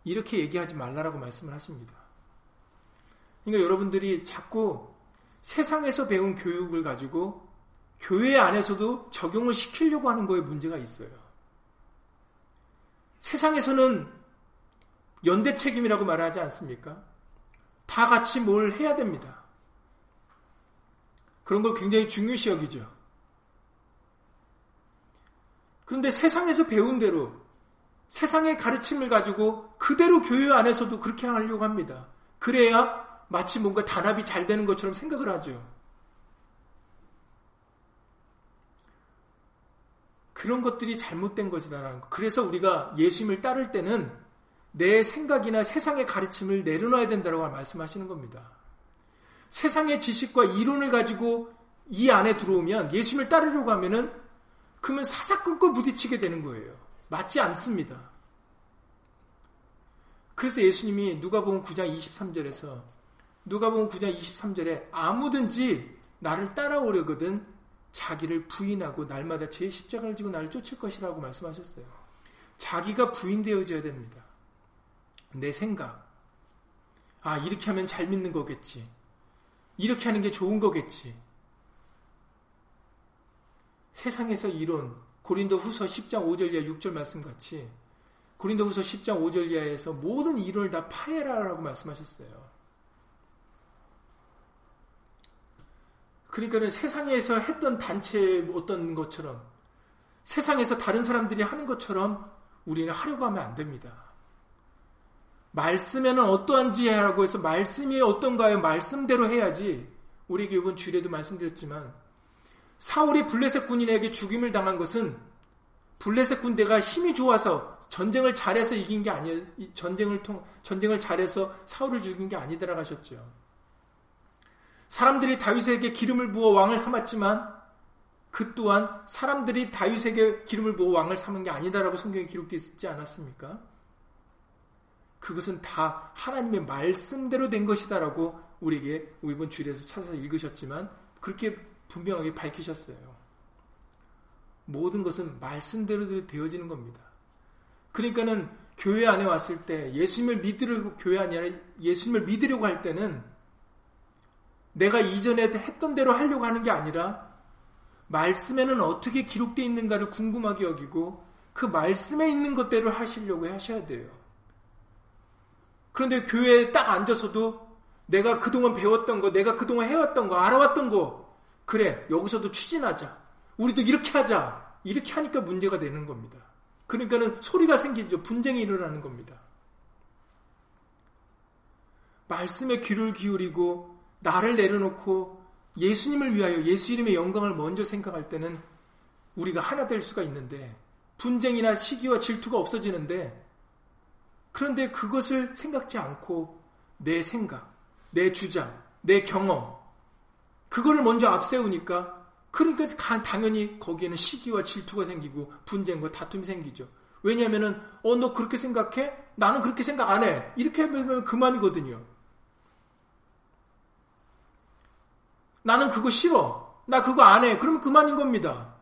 이렇게 얘기하지 말라라고 말씀을 하십니다. 그러니까 여러분들이 자꾸 세상에서 배운 교육을 가지고 교회 안에서도 적용을 시키려고 하는 거에 문제가 있어요. 세상에서는 연대 책임이라고 말하지 않습니까? 다 같이 뭘 해야 됩니다. 그런 걸 굉장히 중요시 여기죠. 그런데 세상에서 배운 대로 세상의 가르침을 가지고 그대로 교회 안에서도 그렇게 하려고 합니다. 그래야 마치 뭔가 단합이 잘 되는 것처럼 생각을 하죠. 그런 것들이 잘못된 것이다라는 거. 그래서 우리가 예수님을 따를 때는 내 생각이나 세상의 가르침을 내려놔야 된다고 말씀하시는 겁니다. 세상의 지식과 이론을 가지고 이 안에 들어오면 예수님을 따르려고 하면은 그러면 사사건건 부딪히게 되는 거예요. 맞지 않습니다. 그래서 예수님이 누가복음 9장 23절에서 누가복음 9장 23절에 아무든지 나를 따라오려거든 자기를 부인하고 날마다 제 십자가를 지고 나를 쫓을 것이라고 말씀하셨어요. 자기가 부인되어져야 됩니다. 내 생각. 아, 이렇게 하면 잘 믿는 거겠지. 이렇게 하는 게 좋은 거겠지. 세상에서 이론, 고린도 후서 10장 5절 이하 6절 말씀 같이 고린도 후서 10장 5절 이하에서 모든 이론을 다 파해라라고 말씀하셨어요. 그러니까는 세상에서 했던 단체 어떤 것처럼 세상에서 다른 사람들이 하는 것처럼 우리는 하려고 하면 안 됩니다. 말씀에는 어떠한지 하라고 해서 말씀이 어떤가요? 말씀대로 해야지. 우리에게 이번 주일에도 말씀드렸지만 사울이 블레셋 군인에게 죽임을 당한 것은 블레셋 군대가 힘이 좋아서 전쟁을 잘해서 이긴 게 아니에요. 전쟁을 통 전쟁을 잘해서 사울을 죽인 게 아니더라 하셨죠. 사람들이 다윗에게 기름을 부어 왕을 삼았지만 그 또한 사람들이 다윗에게 기름을 부어 왕을 삼은 게 아니다라고 성경에 기록되어 있지 않았습니까? 그것은 다 하나님의 말씀대로 된 것이다라고 우리에게 이번 주일에서 찾아서 읽으셨지만 그렇게 분명하게 밝히셨어요. 모든 것은 말씀대로 되어지는 겁니다. 그러니까는 교회 안에 왔을 때 예수님을 믿으려고 교회 아니라 예수님을 믿으려고 할 때는 내가 이전에 했던 대로 하려고 하는 게 아니라 말씀에는 어떻게 기록되어 있는가를 궁금하게 여기고 그 말씀에 있는 것대로 하시려고 하셔야 돼요. 그런데 교회에 딱 앉아서도 내가 그동안 배웠던 거, 내가 그동안 해왔던 거, 알아왔던 거, 그래, 여기서도 추진하자. 우리도 이렇게 하자. 이렇게 하니까 문제가 되는 겁니다. 그러니까는 소리가 생기죠. 분쟁이 일어나는 겁니다. 말씀에 귀를 기울이고 나를 내려놓고 예수님을 위하여 예수 이름의 영광을 먼저 생각할 때는 우리가 하나 될 수가 있는데 분쟁이나 시기와 질투가 없어지는데 그런데 그것을 생각지 않고 내 생각, 내 주장, 내 경험 그거를 먼저 앞세우니까 그러니까 당연히 거기에는 시기와 질투가 생기고 분쟁과 다툼이 생기죠. 왜냐하면은 어 너 그렇게 생각해? 나는 그렇게 생각 안 해. 이렇게 하면 그만이거든요. 나는 그거 싫어. 나 그거 안 해. 그럼 그만인 겁니다.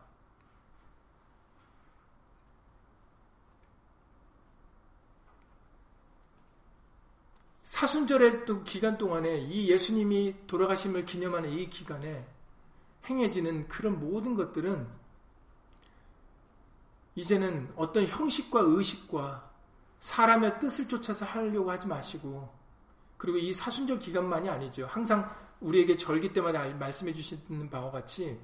사순절의 또 기간 동안에 이 예수님이 돌아가심을 기념하는 이 기간에 행해지는 그런 모든 것들은 이제는 어떤 형식과 의식과 사람의 뜻을 쫓아서 하려고 하지 마시고 그리고 이 사순절 기간만이 아니죠. 항상 우리에게 절기 때마다 말씀해 주시는 바와 같이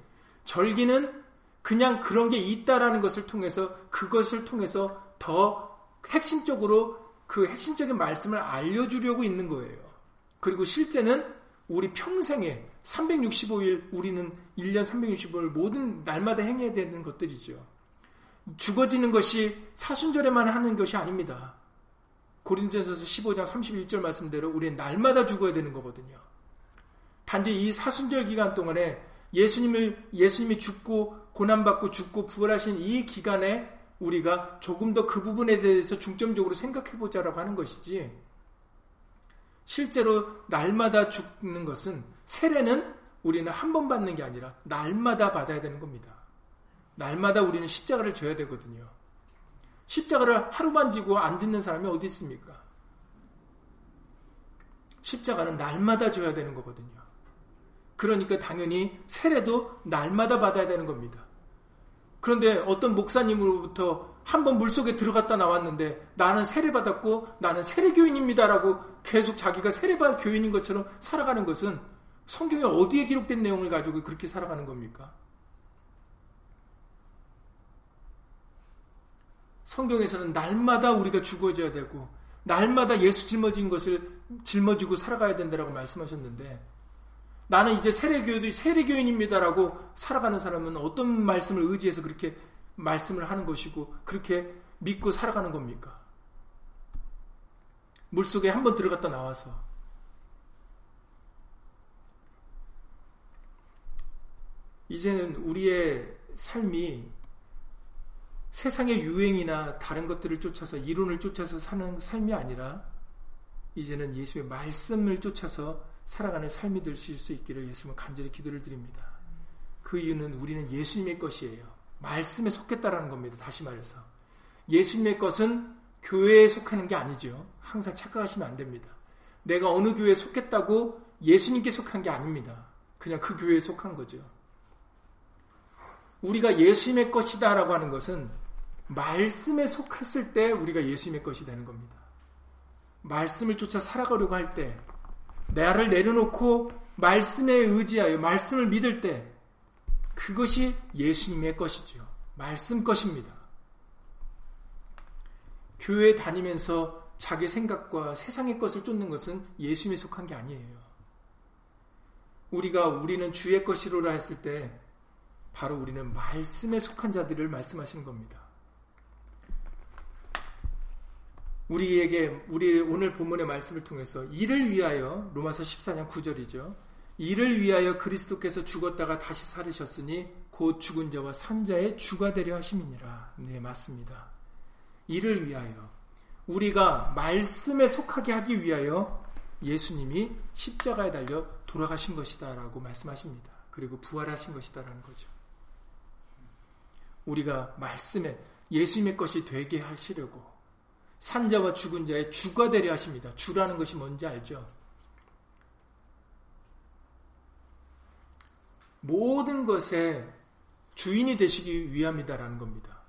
절기는 그냥 그런 게 있다라는 것을 통해서 그것을 통해서 더 핵심적으로 그 핵심적인 말씀을 알려주려고 있는 거예요. 그리고 실제는 우리 평생에 365일 우리는 1년 365일 모든 날마다 행해야 되는 것들이죠. 죽어지는 것이 사순절에만 하는 것이 아닙니다. 고린도전서 15장 31절 말씀대로 우리는 날마다 죽어야 되는 거거든요. 단지 이 사순절 기간 동안에 예수님을 예수님이 죽고 고난받고 죽고 부활하신 이 기간에 우리가 조금 더 그 부분에 대해서 중점적으로 생각해 보자라고 하는 것이지. 실제로 날마다 죽는 것은 세례는 우리는 한 번 받는 게 아니라 날마다 받아야 되는 겁니다. 날마다 우리는 십자가를 져야 되거든요. 십자가를 하루만 지고 안 짓는 사람이 어디 있습니까? 십자가는 날마다 져야 되는 거거든요. 그러니까 당연히 세례도 날마다 받아야 되는 겁니다. 그런데 어떤 목사님으로부터 한 번 물속에 들어갔다 나왔는데 나는 세례 받았고 나는 세례 교인입니다라고 계속 자기가 세례 받은 교인인 것처럼 살아가는 것은 성경에 어디에 기록된 내용을 가지고 그렇게 살아가는 겁니까? 성경에서는 날마다 우리가 죽어져야 되고 날마다 예수 짊어진 것을 짊어지고 살아가야 된다라고 말씀하셨는데 나는 이제 세례교도 세례교인입니다라고 살아가는 사람은 어떤 말씀을 의지해서 그렇게 말씀을 하는 것이고 그렇게 믿고 살아가는 겁니까? 물속에 한 번 들어갔다 나와서 이제는 우리의 삶이 세상의 유행이나 다른 것들을 쫓아서 이론을 쫓아서 사는 삶이 아니라 이제는 예수의 말씀을 쫓아서 살아가는 삶이 될 수 있기를 예수님은 간절히 기도를 드립니다. 그 이유는 우리는 예수님의 것이에요. 말씀에 속했다라는 겁니다. 다시 말해서. 예수님의 것은 교회에 속하는 게 아니죠. 항상 착각하시면 안 됩니다. 내가 어느 교회에 속했다고 예수님께 속한 게 아닙니다. 그냥 그 교회에 속한 거죠. 우리가 예수님의 것이다 라고 하는 것은 말씀에 속했을 때 우리가 예수님의 것이 되는 겁니다. 말씀을 쫓아 살아가려고 할 때, 나를 내려놓고 말씀에 의지하여 말씀을 믿을 때, 그것이 예수님의 것이죠. 말씀 것입니다. 교회 다니면서 자기 생각과 세상의 것을 쫓는 것은 예수님에 속한 게 아니에요. 우리가 우리는 주의 것이로라 했을 때 바로 우리는 말씀에 속한 자들을 말씀하시는 겁니다. 우리에게 우리 오늘 본문의 말씀을 통해서 이를 위하여 로마서 14장 9절이죠. 이를 위하여 그리스도께서 죽었다가 다시 살으셨으니 곧 죽은 자와 산 자의 주가 되려 하심이니라. 네, 맞습니다. 이를 위하여 우리가 말씀에 속하게 하기 위하여 예수님이 십자가에 달려 돌아가신 것이다라고 말씀하십니다. 그리고 부활하신 것이다라는 거죠. 우리가 말씀에 예수님의 것이 되게 하시려고 산자와 죽은 자의 주가 되려 하십니다. 주라는 것이 뭔지 알죠? 모든 것에 주인이 되시기 위함이다라는 겁니다.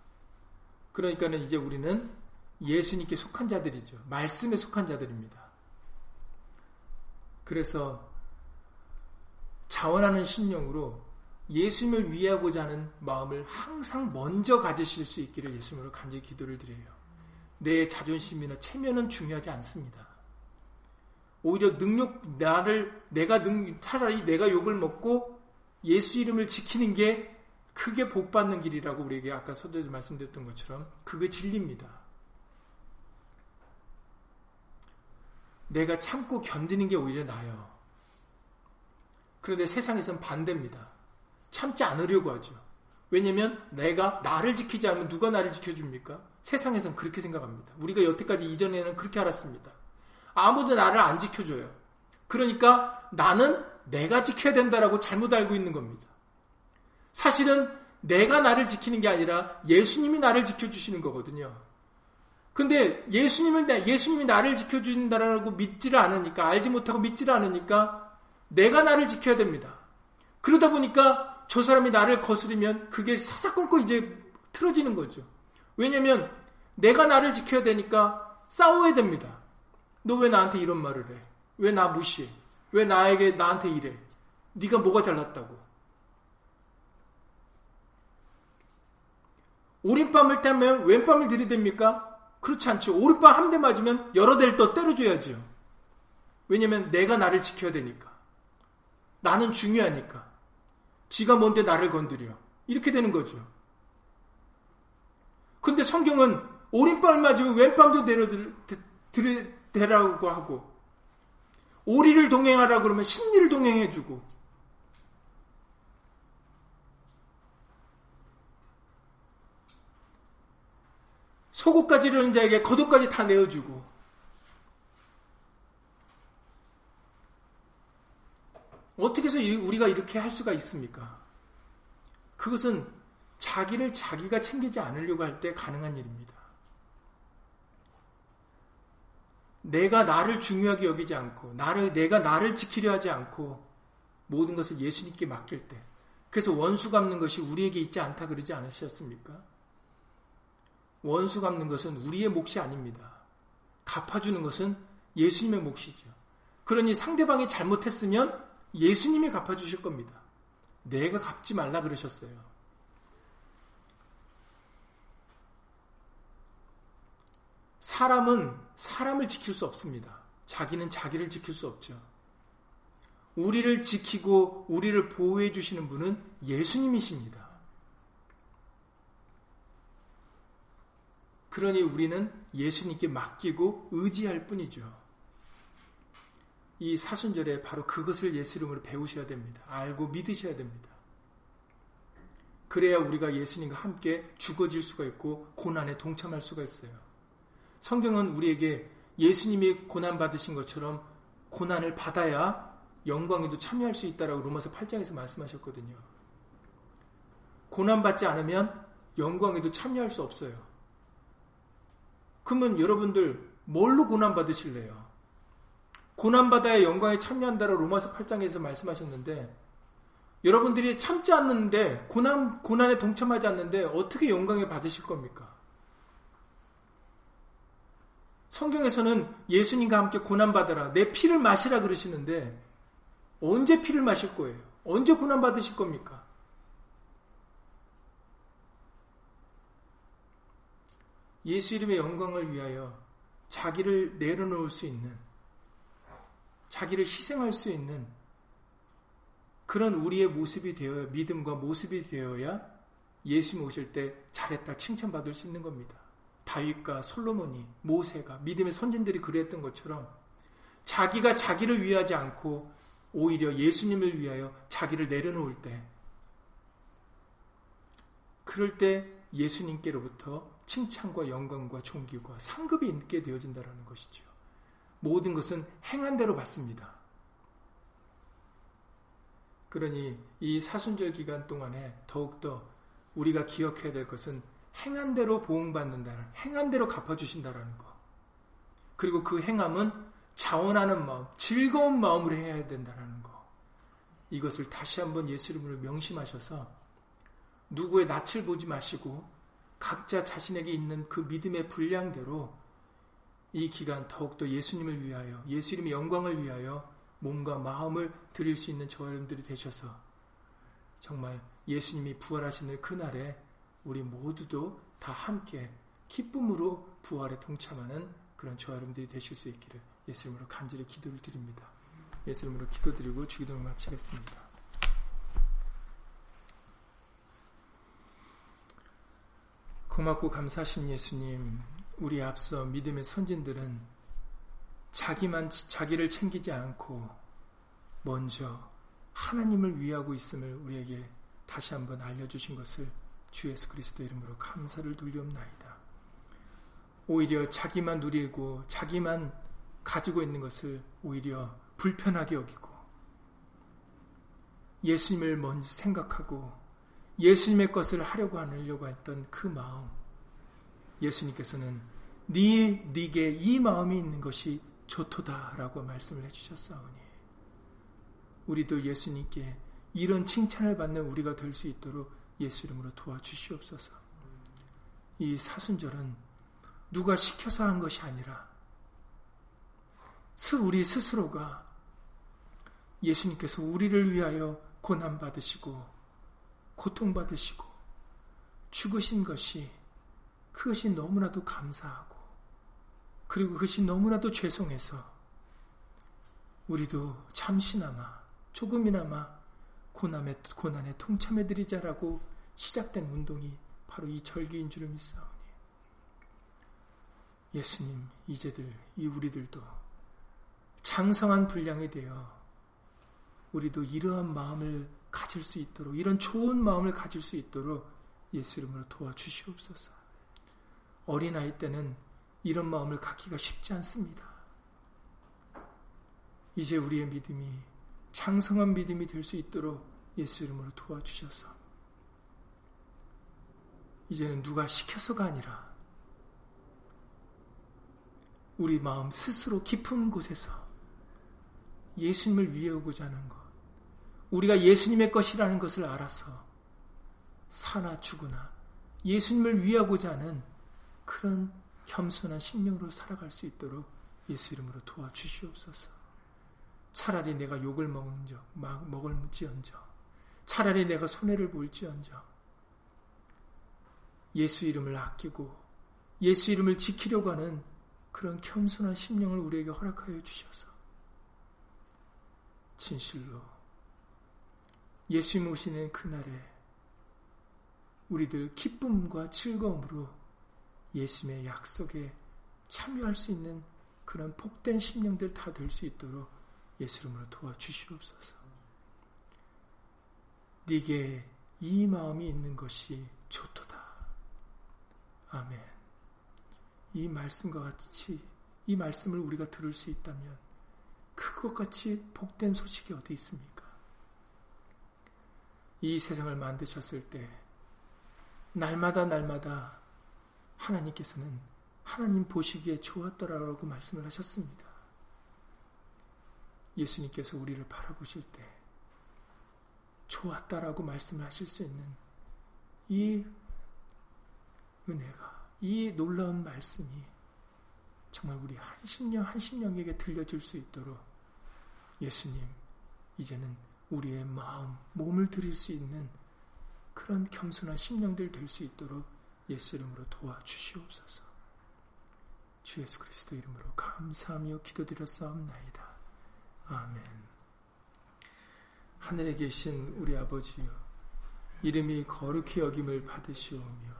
그러니까는 이제 우리는 예수님께 속한 자들이죠. 말씀에 속한 자들입니다. 그래서 자원하는 심령으로 예수님을 위하고자 하는 마음을 항상 먼저 가지실 수 있기를 예수님으로 간절히 기도를 드려요. 내 자존심이나 체면은 중요하지 않습니다. 오히려 능력 나를 내가 능 차라리 내가 욕을 먹고 예수 이름을 지키는 게 크게 복 받는 길이라고 우리에게 아까 서두에 말씀드렸던 것처럼 그게 진리입니다. 내가 참고 견디는 게 오히려 나아요. 그런데 세상에선 반대입니다. 참지 않으려고 하죠. 왜냐면 내가 나를 지키지 않으면 누가 나를 지켜줍니까? 세상에선 그렇게 생각합니다. 우리가 여태까지 이전에는 그렇게 알았습니다. 아무도 나를 안 지켜줘요. 그러니까 나는 내가 지켜야 된다라고 잘못 알고 있는 겁니다. 사실은 내가 나를 지키는 게 아니라 예수님이 나를 지켜주시는 거거든요. 근데 예수님을, 예수님이 나를 지켜준다라고 믿지를 않으니까, 알지 못하고 믿지를 않으니까 내가 나를 지켜야 됩니다. 그러다 보니까 저 사람이 나를 거스르면 그게 사사건건 이제 틀어지는 거죠. 왜냐면 내가 나를 지켜야 되니까 싸워야 됩니다. 너 왜 나한테 이런 말을 해? 왜 나 무시해? 왜 나에게 나한테 이래? 네가 뭐가 잘났다고? 오른밤을 때면 왼밤을 들이댑니까? 그렇지 않죠. 오른밤 한 대 맞으면 여러 대를 또 때려줘야죠. 왜냐면 내가 나를 지켜야 되니까. 나는 중요하니까. 지가 뭔데 나를 건드려. 이렇게 되는 거죠. 근데 성경은 오른밤을 맞으면 왼밤도 내려대라고 하고 오리를 동행하라 그러면 심리를 동행해주고 속옷까지 이르는 자에게 겉옷까지 다 내어주고 어떻게 해서 우리가 이렇게 할 수가 있습니까? 그것은 자기를 자기가 챙기지 않으려고 할 때 가능한 일입니다. 내가 나를 중요하게 여기지 않고 나를 내가 나를 지키려 하지 않고 모든 것을 예수님께 맡길 때 그래서 원수 갚는 것이 우리에게 있지 않다 그러지 않으셨습니까? 원수 갚는 것은 우리의 몫이 아닙니다. 갚아주는 것은 예수님의 몫이죠. 그러니 상대방이 잘못했으면 예수님이 갚아주실 겁니다. 내가 갚지 말라 그러셨어요. 사람은 사람을 지킬 수 없습니다. 자기는 자기를 지킬 수 없죠. 우리를 지키고 우리를 보호해 주시는 분은 예수님이십니다. 그러니 우리는 예수님께 맡기고 의지할 뿐이죠. 이 사순절에 바로 그것을 예수 이름으로 배우셔야 됩니다. 알고 믿으셔야 됩니다. 그래야 우리가 예수님과 함께 죽어질 수가 있고 고난에 동참할 수가 있어요. 성경은 우리에게 예수님이 고난 받으신 것처럼 고난을 받아야 영광에도 참여할 수 있다라고 로마서 8장에서 말씀하셨거든요. 고난 받지 않으면 영광에도 참여할 수 없어요. 그러면 여러분들 뭘로 고난 받으실래요? 고난 받아야 영광에 참여한다라고 로마서 8장에서 말씀하셨는데 여러분들이 참지 않는데 고난 고난에 동참하지 않는데 어떻게 영광에 받으실 겁니까? 성경에서는 예수님과 함께 고난 받아라 내 피를 마시라 그러시는데 언제 피를 마실 거예요? 언제 고난 받으실 겁니까? 예수 이름의 영광을 위하여 자기를 내려놓을 수 있는, 자기를 희생할 수 있는 그런 우리의 모습이 되어야, 믿음과 모습이 되어야 예수님 오실 때 잘했다 칭찬받을 수 있는 겁니다. 다윗과 솔로몬이, 모세가, 믿음의 선진들이 그랬던 것처럼 자기가 자기를 위하지 않고 오히려 예수님을 위하여 자기를 내려놓을 때, 그럴 때 예수님께로부터 칭찬과 영광과 존귀와 상급이 있게 되어진다는 것이죠. 모든 것은 행한 대로 받습니다. 그러니 이 사순절 기간 동안에 더욱더 우리가 기억해야 될 것은 행한 대로 보응받는다는, 행한 대로 갚아주신다라는 것. 그리고 그 행함은 자원하는 마음, 즐거운 마음으로 해야 된다는 것. 이것을 다시 한번 예수 이름으로 명심하셔서 누구의 낯을 보지 마시고 각자 자신에게 있는 그 믿음의 분량대로 이 기간 더욱더 예수님을 위하여 예수 님의 영광을 위하여 몸과 마음을 드릴 수 있는 저 여러분들이 되셔서 정말 예수님이 부활하시는 그날에 우리 모두도 다 함께 기쁨으로 부활에 동참하는 그런 저 여러분들이 되실 수 있기를 예수 님으로 간절히 기도를 드립니다. 예수 님으로 기도드리고 주기도를 마치겠습니다. 고맙고 감사하신 예수님, 우리 앞서 믿음의 선진들은 자기만 자기를 챙기지 않고 먼저 하나님을 위하고 있음을 우리에게 다시 한번 알려주신 것을 주 예수 그리스도 이름으로 감사를 돌리옵나이다. 오히려 자기만 누리고 자기만 가지고 있는 것을 오히려 불편하게 여기고 예수님을 먼저 생각하고 예수님의 것을 하려고 하려고 했던 그 마음 예수님께서는 네 네게 이 마음이 있는 것이 좋도다라고 말씀을 해주셨사오니 우리도 예수님께 이런 칭찬을 받는 우리가 될 수 있도록 예수 이름으로 도와주시옵소서. 이 사순절은 누가 시켜서 한 것이 아니라 우리 스스로가 예수님께서 우리를 위하여 고난 받으시고 고통받으시고 죽으신 것이 그것이 너무나도 감사하고 그리고 그것이 너무나도 죄송해서 우리도 잠시나마 조금이나마 고난에, 고난에 동참해드리자라고 시작된 운동이 바로 이 절기인 줄을 믿사오니 예수님 이제들 이 우리들도 장성한 분량이 되어 우리도 이러한 마음을 가질 수 있도록 이런 좋은 마음을 가질 수 있도록 예수 이름으로 도와주시옵소서. 어린아이 때는 이런 마음을 갖기가 쉽지 않습니다. 이제 우리의 믿음이 장성한 믿음이 될 수 있도록 예수 이름으로 도와주셔서 이제는 누가 시켜서가 아니라 우리 마음 스스로 깊은 곳에서 예수님을 위해오고자 하는 것, 우리가 예수님의 것이라는 것을 알아서 사나 죽으나 예수님을 위하고자 하는 그런 겸손한 심령으로 살아갈 수 있도록 예수 이름으로 도와주시옵소서. 차라리 내가 욕을 먹은 적, 막 먹을지언정, 차라리 내가 손해를 볼지언정, 예수 이름을 아끼고 예수 이름을 지키려고 하는 그런 겸손한 심령을 우리에게 허락하여 주셔서 진실로 예수님 오시는 그날에 우리들 기쁨과 즐거움으로 예수님의 약속에 참여할 수 있는 그런 복된 심령들 다 될 수 있도록 예수 이름으로 도와주시옵소서. 네게 이 마음이 있는 것이 좋도다. 아멘. 이 말씀과 같이 이 말씀을 우리가 들을 수 있다면 그것 같이 복된 소식이 어디 있습니까? 이 세상을 만드셨을 때 날마다 날마다 하나님께서는 하나님 보시기에 좋았더라라고 말씀을 하셨습니다. 예수님께서 우리를 바라보실 때 좋았다라고 말씀을 하실 수 있는 이 은혜가 이 놀라운 말씀이 정말 우리 한 심령 한 심령에게 들려줄 수 있도록 예수님 이제는 우리의 마음 몸을 드릴 수 있는 그런 겸손한 심령들 될 수 있도록 예수 이름으로 도와주시옵소서. 주 예수 그리스도 이름으로 감사하며 기도드렸사옵나이다. 아멘. 하늘에 계신 우리 아버지여, 이름이 거룩히 여김을 받으시오며,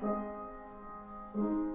Música